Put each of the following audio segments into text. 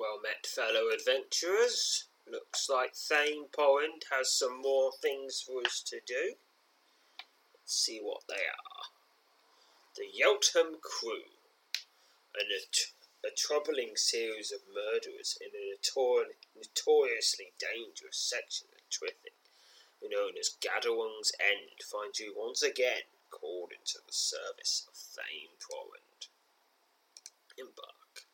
Well met, fellow adventurers. Looks like Thane Porrand has some more things for us to do. Let's see what they are. The Yeltham Crew. A, a troubling series of murderers in a notor- notoriously dangerous section of Trithing, known as Gadawung's End, finds you once again called into the service of Thane Porrand. Embark.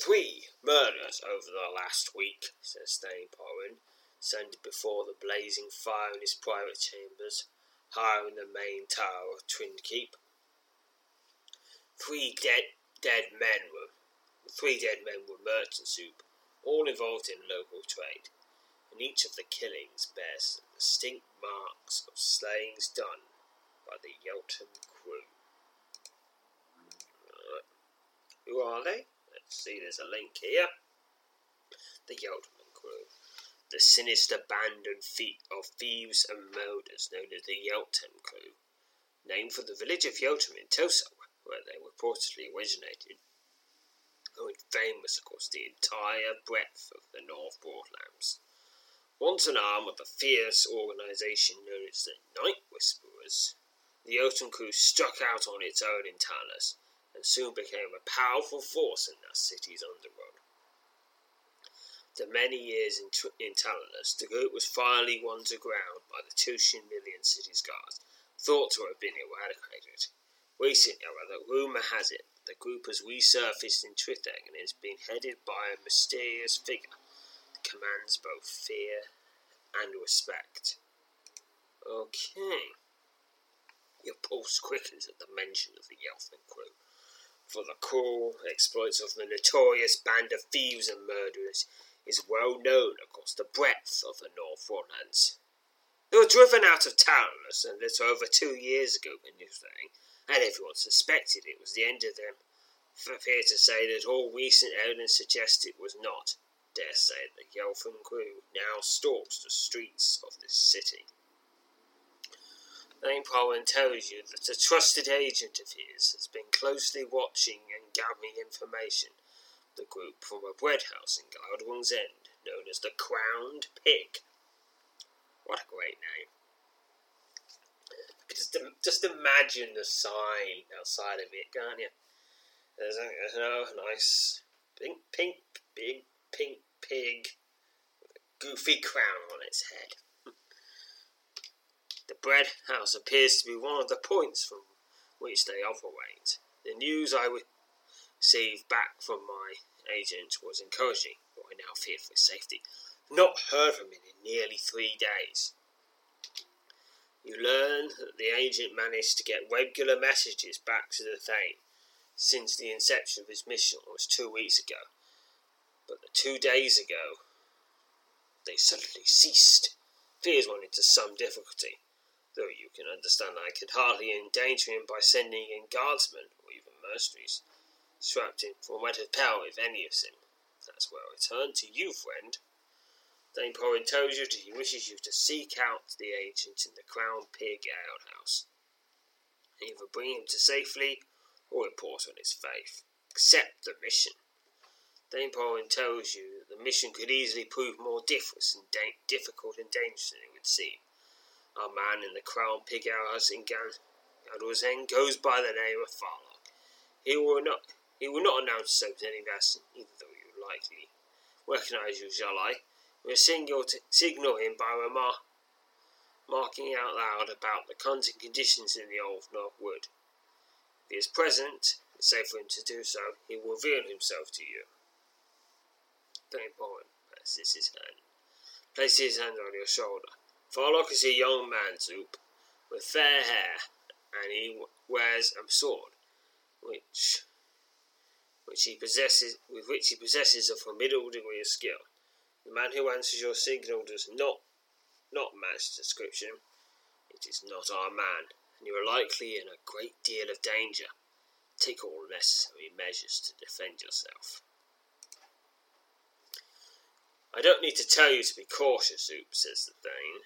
Three murders over the last week, says Thane Porrand, standing before the blazing fire in his private chambers, higher in the main tower of Twin Keep. Three dead dead men were three dead men were merchants who all involved in local trade, and each of the killings bears distinct marks of slayings done by the Yeltham crew. Who are they? See, there's a link here. The Yeltham crew. The sinister band and of thieves and murderers known as the Yeltham crew. Named for the village of Yeltham in Tosa, where they reportedly originated. Going famous across the entire breadth of the North Broadlands. Once an arm of a fierce organisation known as the Night Whisperers, the Yeltham crew struck out on its own in Talos and soon became a powerful force in that city's underworld. After many years in, tr- in the group was finally won to ground by the Tushan Million City's guards, thought to have been eradicated. Recently, however, rumour has it the group has resurfaced in Tritheg and is being headed by a mysterious figure that commands both fear and respect. Okay. Your pulse quickens at the mention of the Yeltham crew for the cruel exploits of the notorious band of thieves and murderers is well known across the breadth of the North Broadlands. They were driven out of Taranus a little over two years ago, thing, and everyone suspected it was the end of them. For Fear to say that all recent evidence suggests it was not. Dare say the Yeltham crew now stalks the streets of this city. Porrand tells you that a trusted agent of his has been closely watching and gathering information the group from a bread house in Gladwell's End, known as the Crowned Pig. What a great name. Just, just imagine the sign outside of it, can't you? There's a, there's a nice pink, pink, big pink pig with a goofy crown on its head. The bread house appears to be one of the points from which they operate. The news I received back from my agent was encouraging, but I now fear for his safety. Not heard from him in nearly three days. You learn that the agent managed to get regular messages back to the Thane since the inception of his mission was two weeks ago. But two days ago, they suddenly ceased. Fears went into some difficulty though you can understand I could hardly endanger him by sending in guardsmen or even mercenaries, strapped in for want of power if any of them. That's where I turn to you, friend. Thane Porrand tells you that he wishes you to seek out the agent in the Crown Pig outhouse. Either bring him to safely or report on his faith. Accept the mission. Thane Porrand tells you that the mission could easily prove more difficult and, difficult and dangerous than it would seem. Our man in the crown pig house in Gadwazeng goes by the name of Farlock. He will not he will not announce himself to any person, even though you likely recognise you, shall I? We'll signal, t- signal him by remar- marking out loud about the hunting conditions in the old North Wood. If he is present, it's safe for him to do so, he will reveal himself to you. Important. Passes his hand. Place his hand on your shoulder. Farlock is a young man, Zoop, with fair hair, and he wears a sword, which which he possesses, with which he possesses a formidable degree of skill. The man who answers your signal does not not match the description. It is not our man, and you are likely in a great deal of danger. Take all necessary measures to defend yourself. I don't need to tell you to be cautious, Zoop, says the Thane,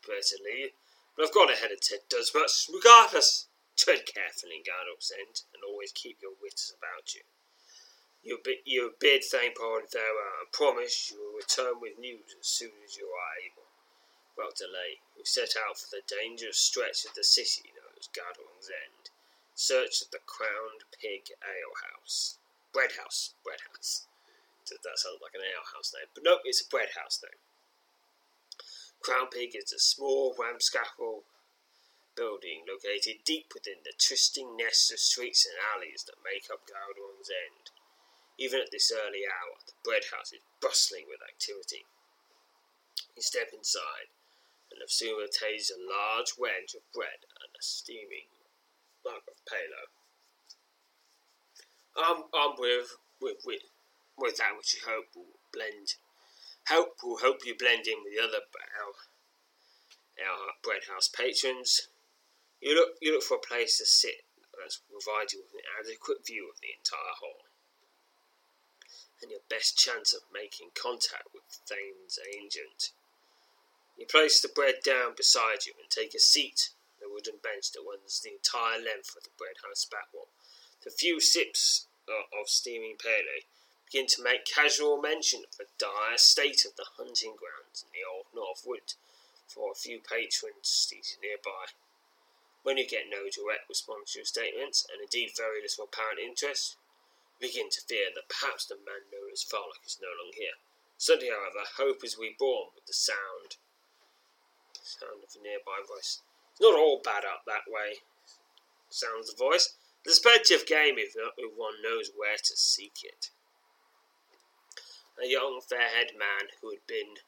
expressively, but I've got ahead head of Ted does much regardless. Tread carefully in Gardoc's end, and always keep your wits about you. You, bid, you bid Thane farewell and promise you will return with news as soon as you are able. Without delay, we set out for the dangerous stretch of the city known as Gardoc's End, search of the Crowned Pig Ale House. Bread House. Bread House. That sounds like an ale house name, but no, it's a bread house name. Crown Pig is a small, ramshackle building located deep within the twisting nest of streets and alleys that make up Gardoc's End. Even at this early hour, the bread house is bustling with activity. You step inside and have soon obtained a large wedge of bread and a steaming mug of palo. I'm, I'm with, with, with, with that which you hope will blend, hope will help you blend in with the other our, our bread house patrons. You look, you look for a place to sit that will provide you with an adequate view of the entire hall and your best chance of making contact with Thane's agent. You place the bread down beside you and take a seat on the wooden bench that runs the entire length of the bread house back wall. The few sips of steaming pale begin to make casual mention of the dire state of the hunting grounds in the old North Wood for a few patrons seated nearby. When you get no direct response to your statements, and indeed very little apparent interest, you begin to fear that perhaps the man known as Farlock is no longer here. Suddenly, however, hope is reborn with the sound. The sound of a nearby voice. It's not all bad up that way, sounds the voice. There's plenty of game if, if one knows where to seek it. A young, fair-haired man who had been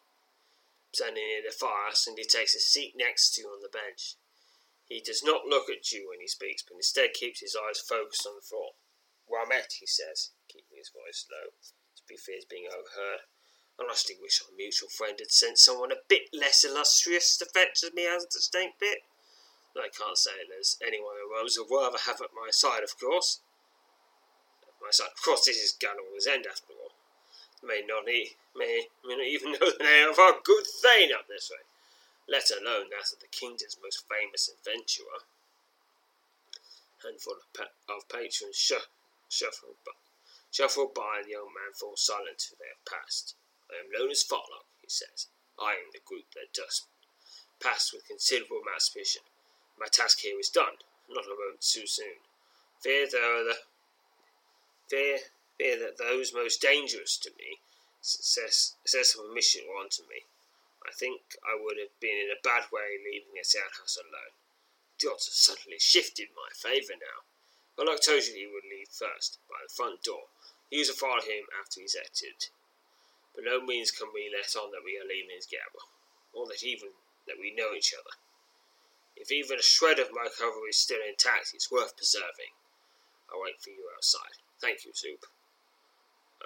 standing near the fire suddenly takes a seat next to you on the bench. He does not look at you when he speaks, but instead keeps his eyes focused on the floor. Well met, he says, keeping his voice low, to be feared being overheard. I honestly wish our mutual friend had sent someone a bit less illustrious to fetch me out of the stink pit. I can't say there's anyone who Rose would rather have at my side, of course. At my side, of course, this is Galloway's end, after all. May not, e- may, may not even know the name of our good Thane up this way, let alone that of the kingdom's most famous adventurer. Handful of, pa- of patrons sh- shuffled by, shuffled by, and the young man falls silent till they have passed. I am known as Farlock, he says, eyeing the group that does pass with considerable amount suspicion. My task here is done, not a moment too soon. Fear though the fear fear that those most dangerous to me success, success of a mission were onto me. I think I would have been in a bad way leaving this outhouse alone. The odds have suddenly shifted in my favour now. But Farlock told you he would leave first, by the front door. You to follow him after he's exited. But no means can we let on that we are leaving his gabble, or that even that we know each other. If even a shred of my cover is still intact, it's worth preserving. I'll wait for you outside. Thank you, Zoop.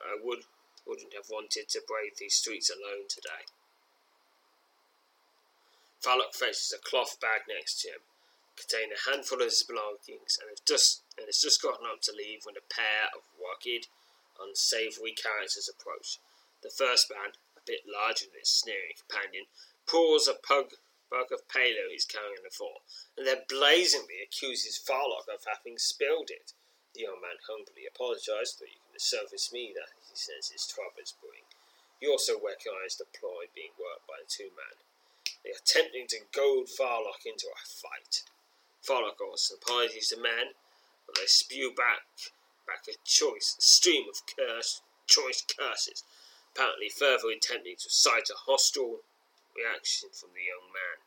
I would wouldn't have wanted to brave these streets alone today. Farlock fetches a cloth bag next to him, containing a handful of his belongings, and has just and has just gotten up to leave when a pair of rugged, unsavoury characters approach. The first man, a bit larger than his sneering companion, pours a pug bug of palo he's carrying on the floor, and then blazingly accuses Farlock of having spilled it. The young man humbly apologised, but you surface me that he says is brewing. He also recognised the ploy being worked by the two men. They are attempting to goad Farlock into a fight. Farlock offers apologies to men, but they spew back back a choice stream of curse choice curses, apparently further attempting to cite a hostile reaction from the young man.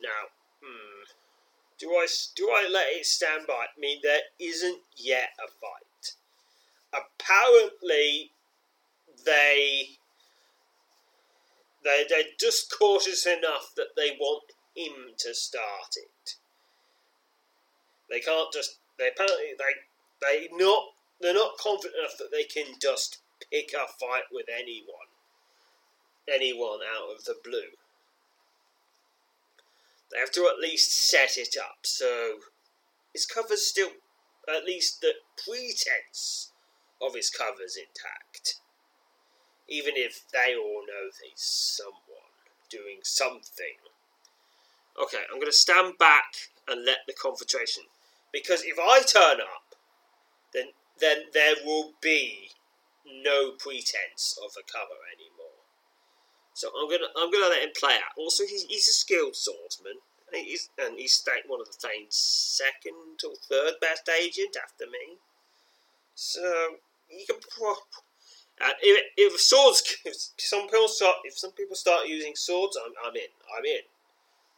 Now, hmm, do I do I let it stand by? I mean, there isn't yet a fight. Apparently, they they they're just cautious enough that they want him to start it. They can't just. They apparently they they not they're not confident enough that they can just pick a fight with anyone, anyone out of the blue. They have to at least set it up so his cover's still at least the pretense of his cover's intact. Even if they all know there's someone doing something. Okay, I'm going to stand back and let the confrontation. Because if I turn up, then then there will be no pretense of a cover anymore. So I'm gonna I'm gonna let him play out. Also, he's, he's a skilled swordsman. He's, and he's one of the Thane's second or third best agent after me. So you can. Pro- and if, if swords, if some people start, if some people start using swords, I'm, I'm in. I'm in.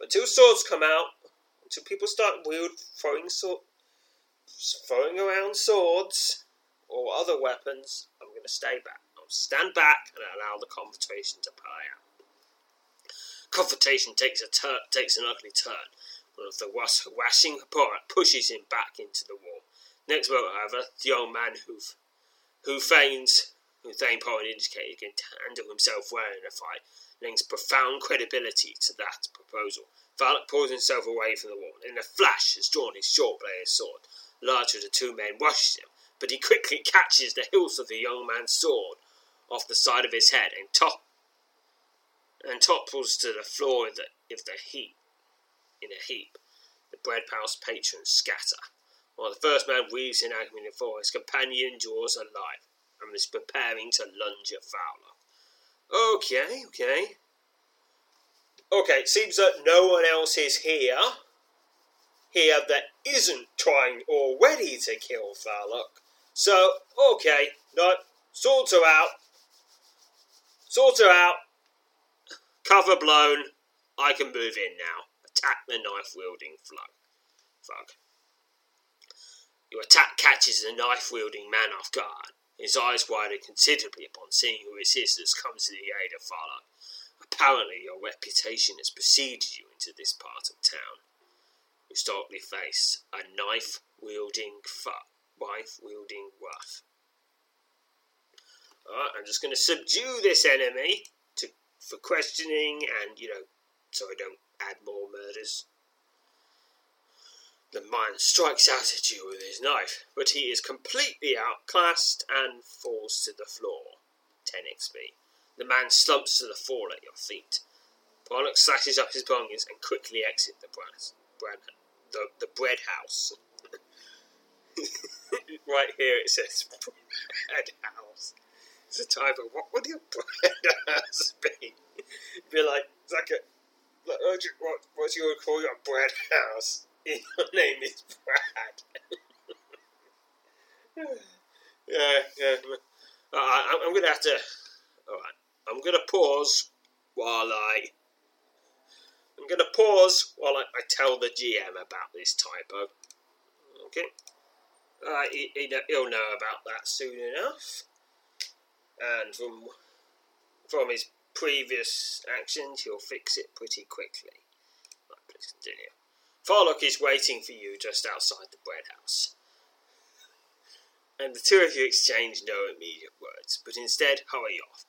Until swords come out, until people start wield throwing sword, throwing around swords or other weapons, I'm going to stay back. I'll stand back and allow the confrontation to play out. Confrontation takes a tur- takes an ugly turn. One of the harassing opponent pushes him back into the wall. Next moment, however, the old man who who feigns who Thane Porrand indicated can handle himself well in a fight, lends profound credibility to that proposal. Farlock pulls himself away from the wall. In a flash, has drawn his short bladed sword. Larger of the two men rushes him, but he quickly catches the hilt of the young man's sword off the side of his head and top and topples to the floor of the, of the heap in a heap. The bread house patrons scatter, while the first man weaves in agony before his companion draws a knife and is preparing to lunge at Fowler. Okay, okay. Okay, it seems that no one else is here. Here that isn't trying already to kill Farlock. So, okay, no, swords are out. Swords are out. Cover blown. I can move in now. Attack the knife wielding flug. Thug. Your attack catches the knife wielding man off guard. His eyes widen considerably upon seeing who it is that comes to the aid of Farlock. Apparently, your reputation has preceded you into this part of town. You starkly face a knife wielding wife wielding rough. Alright, I'm just going to subdue this enemy to for questioning and, you know, so I don't add more murders. The man strikes out at you with his knife, but he is completely outclassed and falls to the floor. 10 XP. The man slumps to the floor at your feet. Pollock slashes up his belongings and quickly exits the bread, bread, the, the bread house. right here it says bread house. It's a type of what would your bread house be? be like, like a, like, what, what you would call your bread house? Your name is Brad. yeah, yeah. Uh, I'm gonna have to. Alright. I'm gonna pause while I. I'm gonna pause while I, I tell the GM about this typo. Okay. Uh, he, he'll know about that soon enough. And from from his previous actions, he'll fix it pretty quickly. Right, please continue. Farlock is waiting for you just outside the bread house. And the two of you exchange no immediate words, but instead hurry off,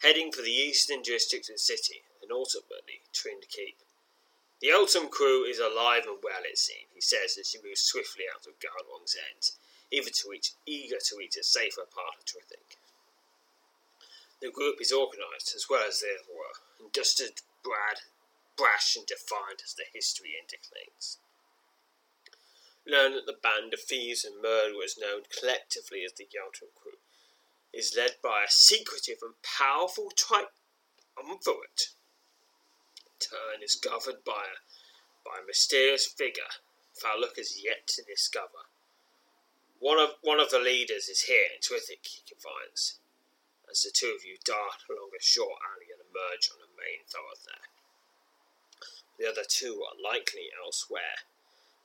heading for the eastern district of the city, and ultimately Trind Keep. The Eltham crew is alive and well, it seems, he says as he moves swiftly out of Gardwong's End, eager to reach, eager to reach a safer part of Trithik. The group is organised, as well as they ever were, and just as Brad brash and defiant as the history indicates. Learn that the band of thieves and murderers known collectively as the Yeltham Crew is led by a secretive and powerful triumvirate. Turn is governed by a, by a mysterious figure Farlock has yet to discover. One of one of the leaders is here in Twithik, he confides. as the two of you dart along a short alley and emerge on a main thoroughfare. The other two are likely elsewhere,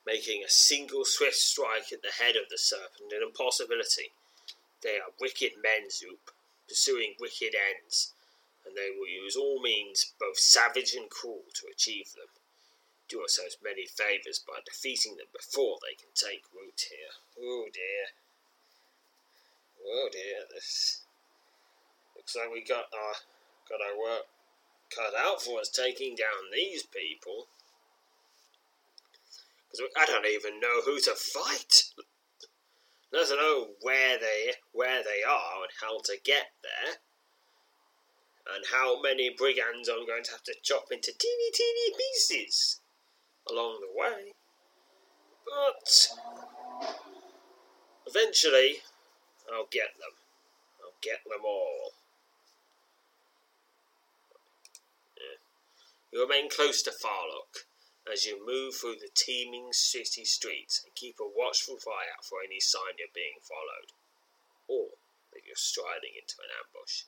making a single swift strike at the head of the serpent an impossibility. They are wicked men, Zoop, pursuing wicked ends, and they will use all means, both savage and cruel, to achieve them. Do ourselves many favours by defeating them before they can take root here. Oh dear. Oh dear, this looks like we got our got our work cut out for us taking down these people. Because I don't even know who to fight. Let know where they where they are and how to get there. And how many brigands I'm going to have to chop into teeny teeny pieces along the way. But eventually I'll get them. I'll get them all. You remain close to Farlock as you move through the teeming city streets and keep a watchful eye out for any sign you're being followed, or that you're striding into an ambush.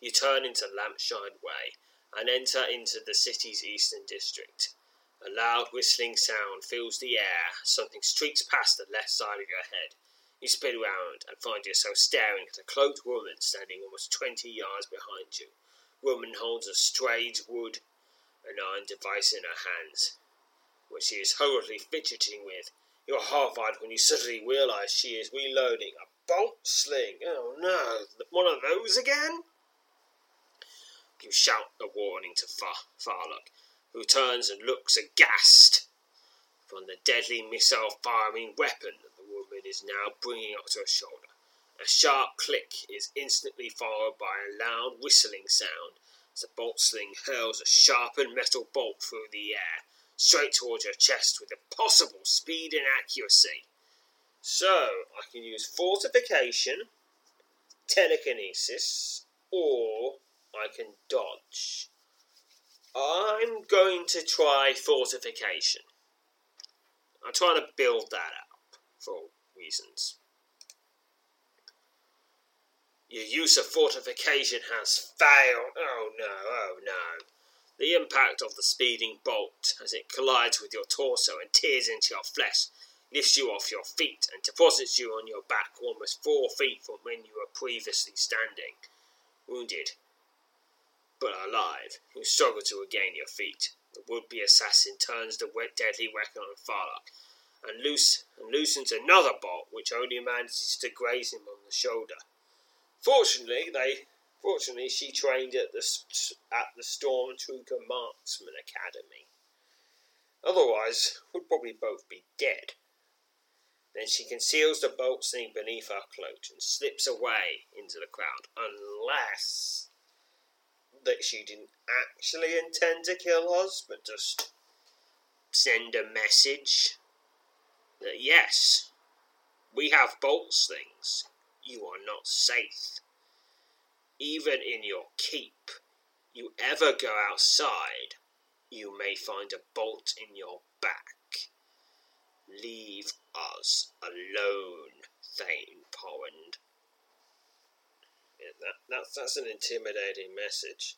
You turn into Lampshine Way and enter into the city's eastern district. A loud whistling sound fills the air. Something streaks past the left side of your head. You spin round and find yourself staring at a cloaked woman standing almost twenty yards behind you. Woman holds a strange wood and iron device in her hands which she is hurriedly fidgeting with. You're horrified when you suddenly realize she is reloading a bolt sling. Oh no, one of those again? You shout a warning to Far- Farlock, who turns and looks aghast from the deadly missile firing weapon that the woman is now bringing up to her shoulder. A sharp click is instantly followed by a loud whistling sound the bolt sling hurls a sharpened metal bolt through the air straight towards your chest with impossible speed and accuracy. So, I can use fortification, telekinesis, or I can dodge. I'm going to try fortification. I'm trying to build that up for reasons. Your use of fortification has failed. Oh no, oh no. The impact of the speeding bolt as it collides with your torso and tears into your flesh lifts you off your feet and deposits you on your back almost four feet from when you were previously standing, wounded but alive. You struggle to regain your feet. The would-be assassin turns the wet, deadly weapon on Farlock and, loose, and loosens another bolt, which only manages to graze him on the shoulder. Fortunately, they Fortunately, she trained at the at the Stormtrooper Marksman Academy. Otherwise, we'd probably both be dead. Then she conceals the bolt sling beneath her cloak and slips away into the crowd, unless that she didn't actually intend to kill us, but just send a message that yes, we have bolt slings. You are not safe even in your keep, you ever go outside, you may find a bolt in your back. Leave us alone, Thane Porrand. Yeah, that, that's, that's an intimidating message.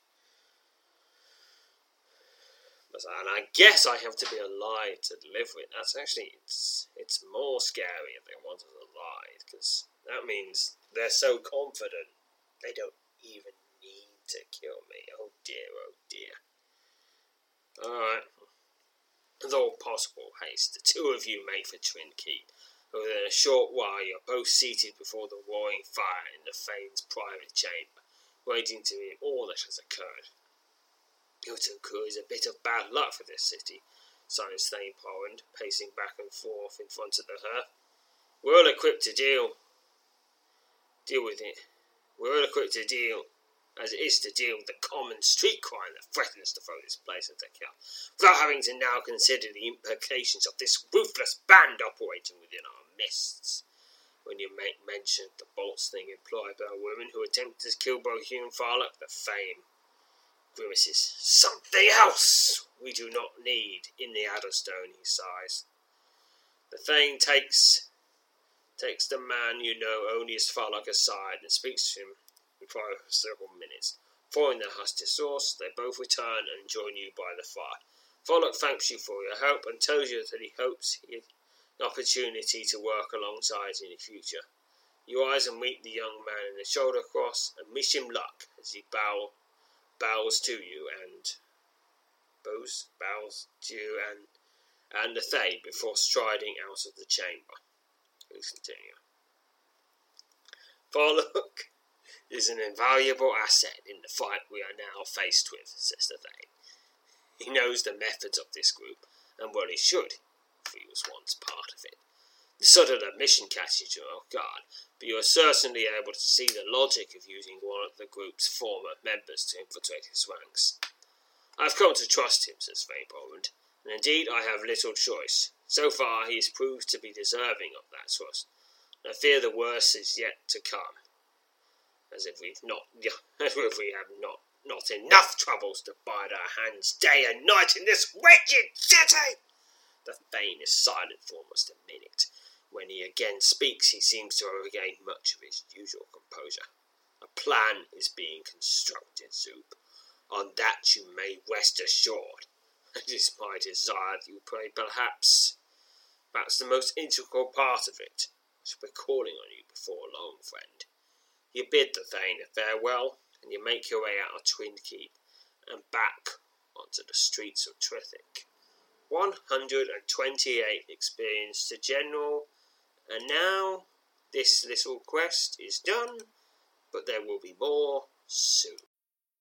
And I guess I have to be alive to deliver it. That's actually, it's, it's more scary if they want us alive, because that means they're so confident they don't even need to kill me. Oh dear, oh dear. Alright. With all possible haste, the two of you make for Twin Keep. Within a short while, you're both seated before the roaring fire in the Thane's private chamber, waiting to hear all that has occurred. Utuku is a bit of bad luck for this city, sighed Thane Porrand, pacing back and forth in front of the hearth. We're all equipped to deal deal with it. We're all equipped to deal as it is to deal with the common street crime that threatens to throw this place into chaos, without having to now consider the implications of this ruthless band operating within our midst. When you make mention of the bolts sling employed by a woman who attempted to kill both you and Farlock, the fame grimaces. Something else we do not need in the Adderstone, he sighs. The Thane takes takes the man you know only as Farlock aside and speaks to him for several minutes. Following the husky source, they both return and join you by the fire. Frolic thanks you for your help and tells you that he hopes he has an opportunity to work alongside in the future. You rise and meet the young man in the shoulder cross and wish him luck as he bow, bows to you and bows, bows to you and and the before striding out of the chamber. Please continue. Frolic is an invaluable asset in the fight we are now faced with, says the Thay. He knows the methods of this group, and well he should, if he was once part of it. The sort of mission catches you off guard, but you are certainly able to see the logic of using one of the group's former members to infiltrate his ranks. I have come to trust him, says Faye Poland, and indeed I have little choice. So far he has proved to be deserving of that trust, and I fear the worst is yet to come. As if we've not, as if we have not, not enough troubles to bide our hands day and night in this wretched city. The Thane is silent for almost a minute. When he again speaks, he seems to have regained much of his usual composure. A plan is being constructed, Zoop. On that you may rest assured. It is my desire that you play perhaps, perhaps the most integral part of it. Shall be calling on you before long, friend. You bid the Thane a farewell, and you make your way out of Twin Keep and back onto the streets of Trithic. 128 experience to General, and now this little quest is done, but there will be more soon.